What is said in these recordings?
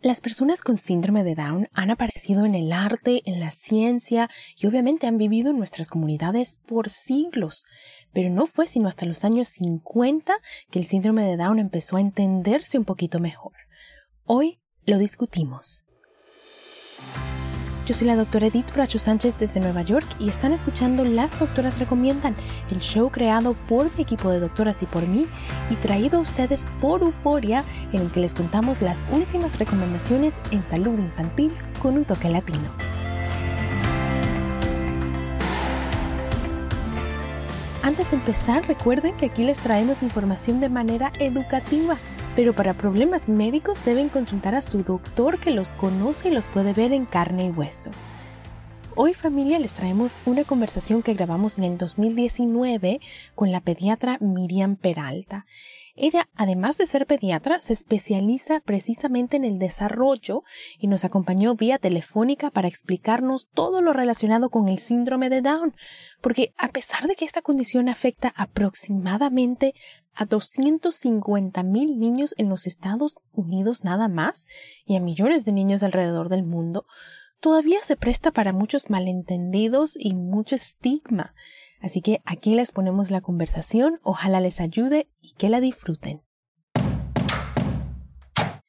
Las personas con síndrome de Down han aparecido en el arte, en la ciencia y obviamente han vivido en nuestras comunidades por siglos. Pero no fue sino hasta los años 50 que el síndrome de Down empezó a entenderse un poquito mejor. Hoy lo discutimos. Yo soy la doctora Edith Bracho Sánchez desde Nueva York y están escuchando Las Doctoras Recomiendan, el show creado por mi equipo de doctoras y por mí y traído a ustedes por Euforia, en el que les contamos las últimas recomendaciones en salud infantil con un toque latino. Antes de empezar, recuerden que aquí les traemos información de manera educativa pero para problemas médicos deben consultar a su doctor que los conoce y los puede ver en carne y hueso. Hoy familia les traemos una conversación que grabamos en el 2019 con la pediatra Miriam Peralta. Ella, además de ser pediatra, se especializa precisamente en el desarrollo y nos acompañó vía telefónica para explicarnos todo lo relacionado con el síndrome de Down, porque a pesar de que esta condición afecta aproximadamente a 250 mil niños en los Estados Unidos nada más y a millones de niños alrededor del mundo, todavía se presta para muchos malentendidos y mucho estigma. Así que aquí les ponemos la conversación, ojalá les ayude y que la disfruten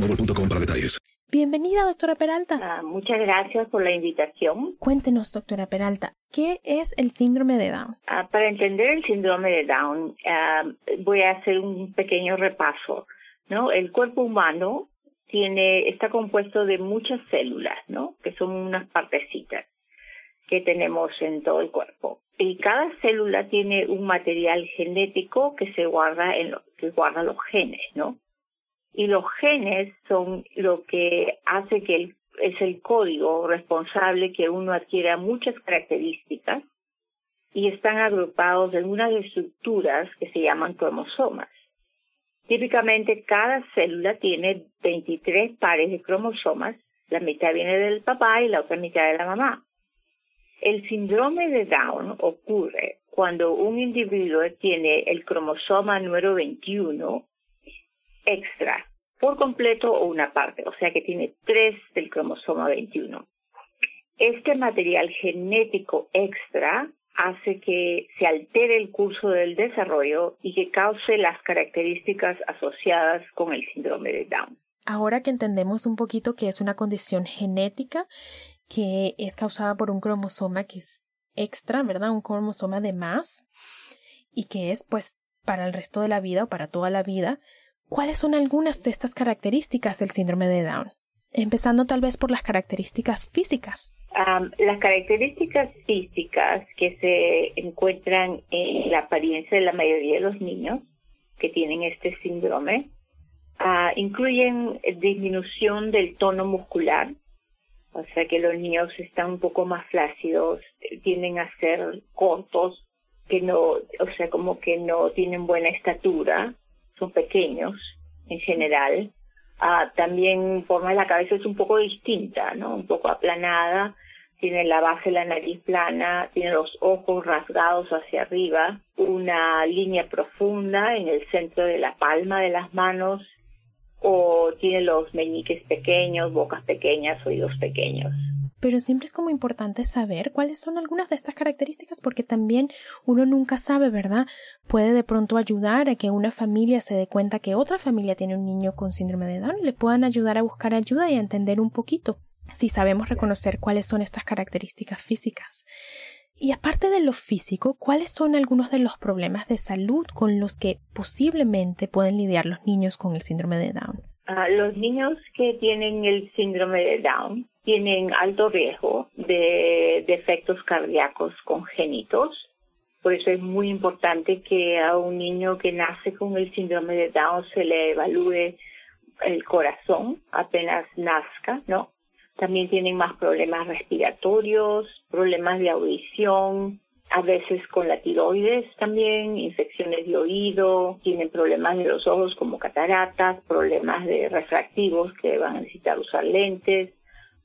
boostmobile.com para detalles. Bienvenida, doctora Peralta. Ah, muchas gracias por la invitación. Cuéntenos, doctora Peralta, ¿qué es el síndrome de Down? Ah, para entender el síndrome de Down, ah, voy a hacer un pequeño repaso. ¿no? El cuerpo humano tiene, está compuesto de muchas células, ¿no? que son unas partecitas que tenemos en todo el cuerpo. Y cada célula tiene un material genético que se guarda en lo, que guarda los genes, ¿no? Y los genes son lo que hace que es el código responsable que uno adquiera muchas características y están agrupados en unas estructuras que se llaman cromosomas. Típicamente cada célula tiene 23 pares de cromosomas, la mitad viene del papá y la otra mitad de la mamá. El síndrome de Down ocurre cuando un individuo tiene el cromosoma número 21 extra por completo o una parte, o sea que tiene tres del cromosoma 21. Este material genético extra hace que se altere el curso del desarrollo y que cause las características asociadas con el síndrome de Down. Ahora que entendemos un poquito que es una condición genética que es causada por un cromosoma que es extra, ¿verdad? Un cromosoma de más y que es pues para el resto de la vida o para toda la vida. ¿Cuáles son algunas de estas características del síndrome de Down? Empezando tal vez por las características físicas. las características físicas que se encuentran en la apariencia de la mayoría de los niños que tienen este síndrome uh, incluyen disminución del tono muscular, o sea que los niños están un poco más flácidos, tienden a ser cortos, que no, o sea, como que no tienen buena estatura, son pequeños en general. Ah, también forma de la cabeza es un poco distinta, ¿no? Un poco aplanada, tiene la base de la nariz plana, tiene los ojos rasgados hacia arriba, una línea profunda en el centro de la palma de las manos o tiene los meñiques pequeños, bocas pequeñas, oídos pequeños. Pero siempre es como importante saber cuáles son algunas de estas características porque también uno nunca sabe, ¿verdad? Puede de pronto ayudar a que una familia se dé cuenta que otra familia tiene un niño con síndrome de Down le puedan ayudar a buscar ayuda y a entender un poquito si sabemos reconocer cuáles son estas características físicas. Y aparte de lo físico, ¿cuáles son algunos de los problemas de salud con los que posiblemente pueden lidiar los niños con el síndrome de Down? Ah, los niños que tienen el síndrome de Down tienen alto riesgo de defectos cardíacos congénitos. Por eso es muy importante que a un niño que nace con el síndrome de Down se le evalúe el corazón apenas nazca, ¿no? También tienen más problemas respiratorios, problemas de audición, a veces con la tiroides también, infecciones de oído, tienen problemas de los ojos como cataratas, problemas de refractivos que van a necesitar usar lentes,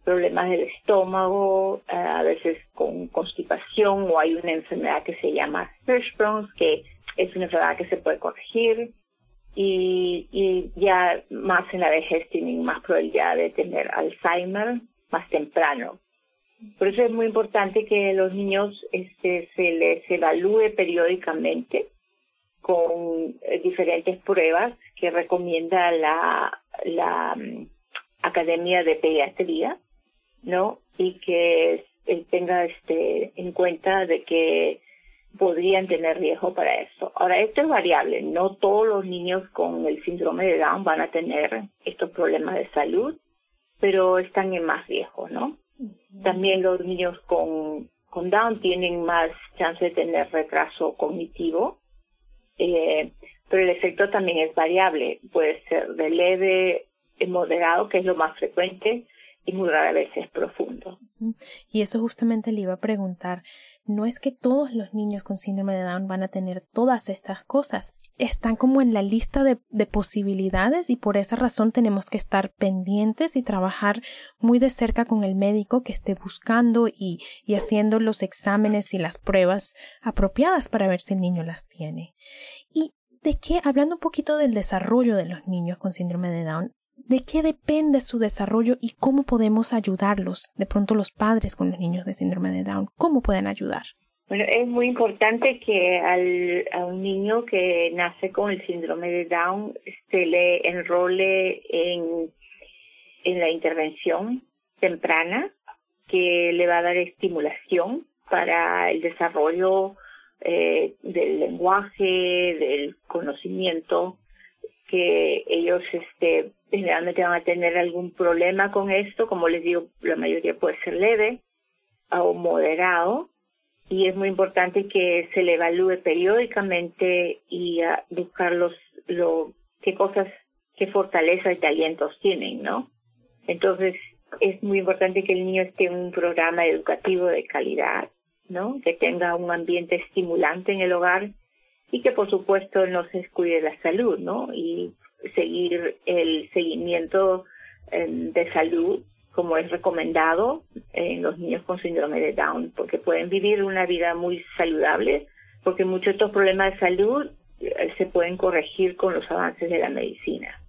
problemas del estómago, eh, a veces con constipación o hay una enfermedad que se llama Hirschsprung, que es una enfermedad que se puede corregir y, y ya más en la vejez tienen más probabilidad de tener Alzheimer más temprano. Por eso es muy importante que los niños este, se les evalúe periódicamente con eh, diferentes pruebas que recomienda la, la mm, Academia de Pediatría, ¿no? Y que tenga este en cuenta de que podrían tener riesgo para eso. Ahora, esto es variable. No todos los niños con el síndrome de Down van a tener estos problemas de salud, pero están en más riesgo, ¿no? También los niños con, Down tienen más chance de tener retraso cognitivo, eh, pero el efecto también es variable. Puede ser de leve, moderado, que es lo más frecuente, y muy rara vez es profundo. Y eso justamente le iba a preguntar, no es que todos los niños con síndrome de Down van a tener todas estas cosas, están como en la lista de, de, posibilidades y por esa razón tenemos que estar pendientes y trabajar muy de cerca con el médico que esté buscando y, y haciendo los exámenes y las pruebas apropiadas para ver si el niño las tiene. Y de qué, hablando un poquito del desarrollo de los niños con síndrome de Down, de qué depende su desarrollo y cómo podemos ayudarlos, de pronto los padres con los niños de síndrome de Down, cómo pueden ayudar. Bueno, es muy importante que al, a un niño que nace con el síndrome de Down se le enrole en, la intervención temprana que le va a dar estimulación para el desarrollo eh, del lenguaje, del conocimiento, que ellos este, generalmente van a tener algún problema con esto, como les digo, la mayoría puede ser leve o moderado, y es muy importante que se le evalúe periódicamente y buscar los, lo, qué cosas, qué fortalezas y talentos tienen, ¿no? Entonces, es muy importante que el niño esté en un programa educativo de calidad, ¿no? Que tenga un ambiente estimulante en el hogar y que por supuesto no se descuide la salud, ¿no? Y seguir el seguimiento em, de salud como es recomendado en los niños con síndrome de Down, porque pueden vivir una vida muy saludable, porque muchos de estos problemas de salud eh, se pueden corregir con los avances de la medicina.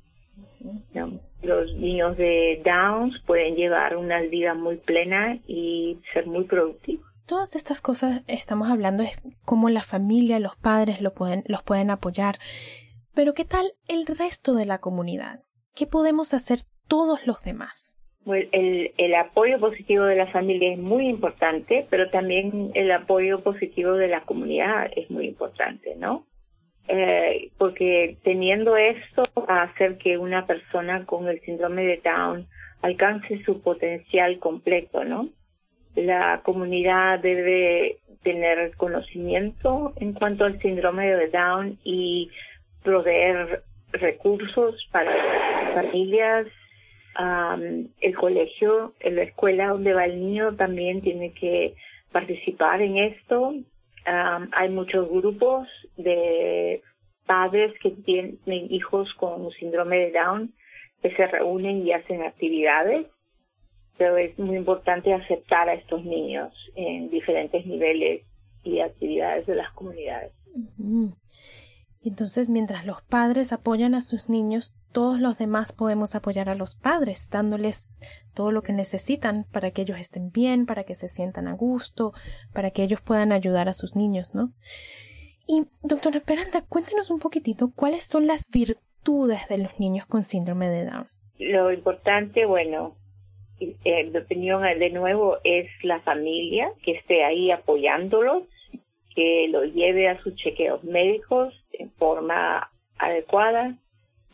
Los niños de Downs pueden llevar una vida muy plena y ser muy productivos. Todas estas cosas estamos hablando es cómo la familia, los padres lo pueden, los pueden apoyar. Pero ¿qué tal el resto de la comunidad? ¿Qué podemos hacer todos los demás? El, el apoyo positivo de la familia es muy importante, pero también el apoyo positivo de la comunidad es muy importante, ¿no? Eh, porque teniendo esto a hacer que una persona con el síndrome de Down alcance su potencial completo, ¿no? La comunidad debe tener conocimiento en cuanto al síndrome de Down y proveer recursos para familias. el colegio, la escuela donde va el niño también tiene que participar en esto hay muchos grupos de padres que tienen hijos con síndrome de Down que se reúnen y hacen actividades, pero es muy importante aceptar a estos niños en diferentes niveles y actividades de las comunidades. Entonces, mientras los padres apoyan a sus niños, todos los demás podemos apoyar a los padres, dándoles todo lo que necesitan para que ellos estén bien, para que se sientan a gusto, para que ellos puedan ayudar a sus niños, ¿no? Y, doctora Peralta, cuéntenos un poquitito cuáles son las virtudes de los niños con síndrome de Down. Lo importante, bueno, en mi opinión, de nuevo, es la familia que esté ahí apoyándolos, que lo lleve a sus chequeos médicos en forma adecuada,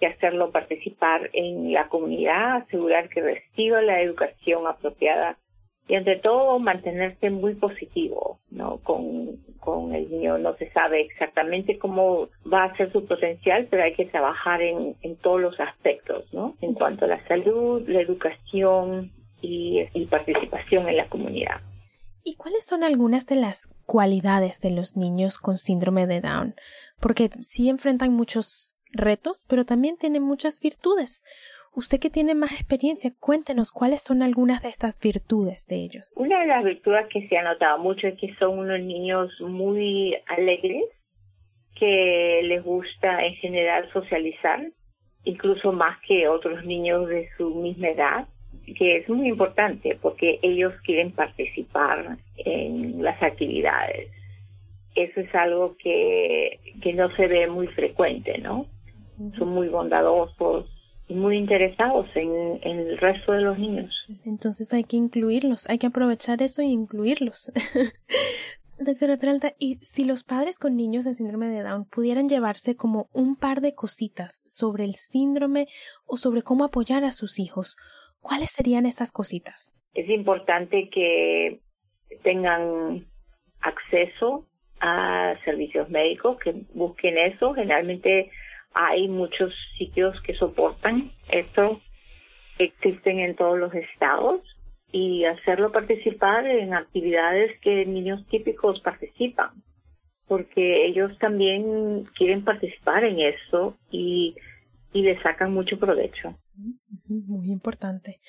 que hacerlo participar en la comunidad, asegurar que reciba la educación apropiada y ante todo mantenerse muy positivo, ¿no? Con, con el niño no se sabe exactamente cómo va a ser su potencial, pero hay que trabajar en, en todos los aspectos, ¿no? En cuanto a la salud, la educación y, y participación en la comunidad. ¿Y cuáles son algunas de las cualidades de los niños con síndrome de Down? Porque sí enfrentan muchos retos, pero también tiene muchas virtudes. Usted que tiene más experiencia, cuéntenos cuáles son algunas de estas virtudes de ellos. Una de las virtudes que se ha notado mucho es que son unos niños muy alegres, que les gusta en general socializar, incluso más que otros niños de su misma edad, que es muy importante porque ellos quieren participar en las actividades. Eso es algo que, que no se ve muy frecuente, ¿no? son muy bondadosos muy interesados en, el resto de los niños. Entonces hay que incluirlos, hay que aprovechar eso y incluirlos. Doctora Peralta, y si los padres con niños de síndrome de Down pudieran llevarse como un par de cositas sobre el síndrome o sobre cómo apoyar a sus hijos, ¿cuáles serían esas cositas? Es importante que tengan acceso a servicios médicos, que busquen eso. Generalmente hay muchos sitios que soportan esto, existen en todos los estados y hacerlo participar en actividades que niños típicos participan, porque ellos también quieren participar en eso y, y le sacan mucho provecho. Muy importante.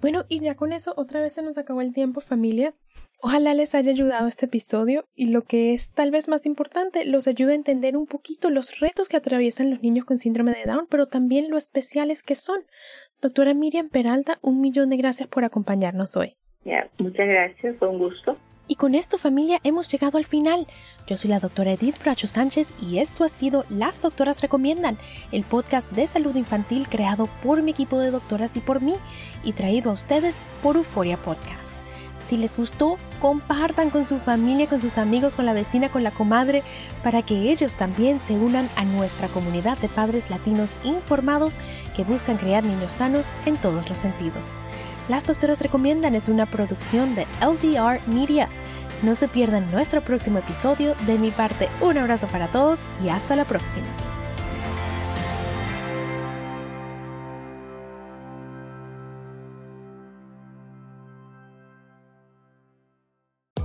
Bueno, y ya con eso otra vez se nos acabó el tiempo, familia. Ojalá les haya ayudado este episodio y lo que es tal vez más importante, los ayude a entender un poquito los retos que atraviesan los niños con síndrome de Down, pero también lo especiales que son. Doctora Miriam Peralta, un millón de gracias por acompañarnos hoy. muchas gracias, fue un gusto. Y con esto familia hemos llegado al final. Yo soy la doctora Edith Bracho Sánchez y esto ha sido Las Doctoras Recomiendan, el podcast de salud infantil creado por mi equipo de doctoras y por mí y traído a ustedes por Euforia Podcast. Si les gustó, compartan con su familia, con sus amigos, con la vecina, con la comadre, para que ellos también se unan a nuestra comunidad de padres latinos informados que buscan crear niños sanos en todos los sentidos. Las Doctoras Recomiendan es una producción de LDR Media. No se pierdan nuestro próximo episodio. De mi parte, un abrazo para todos y hasta la próxima.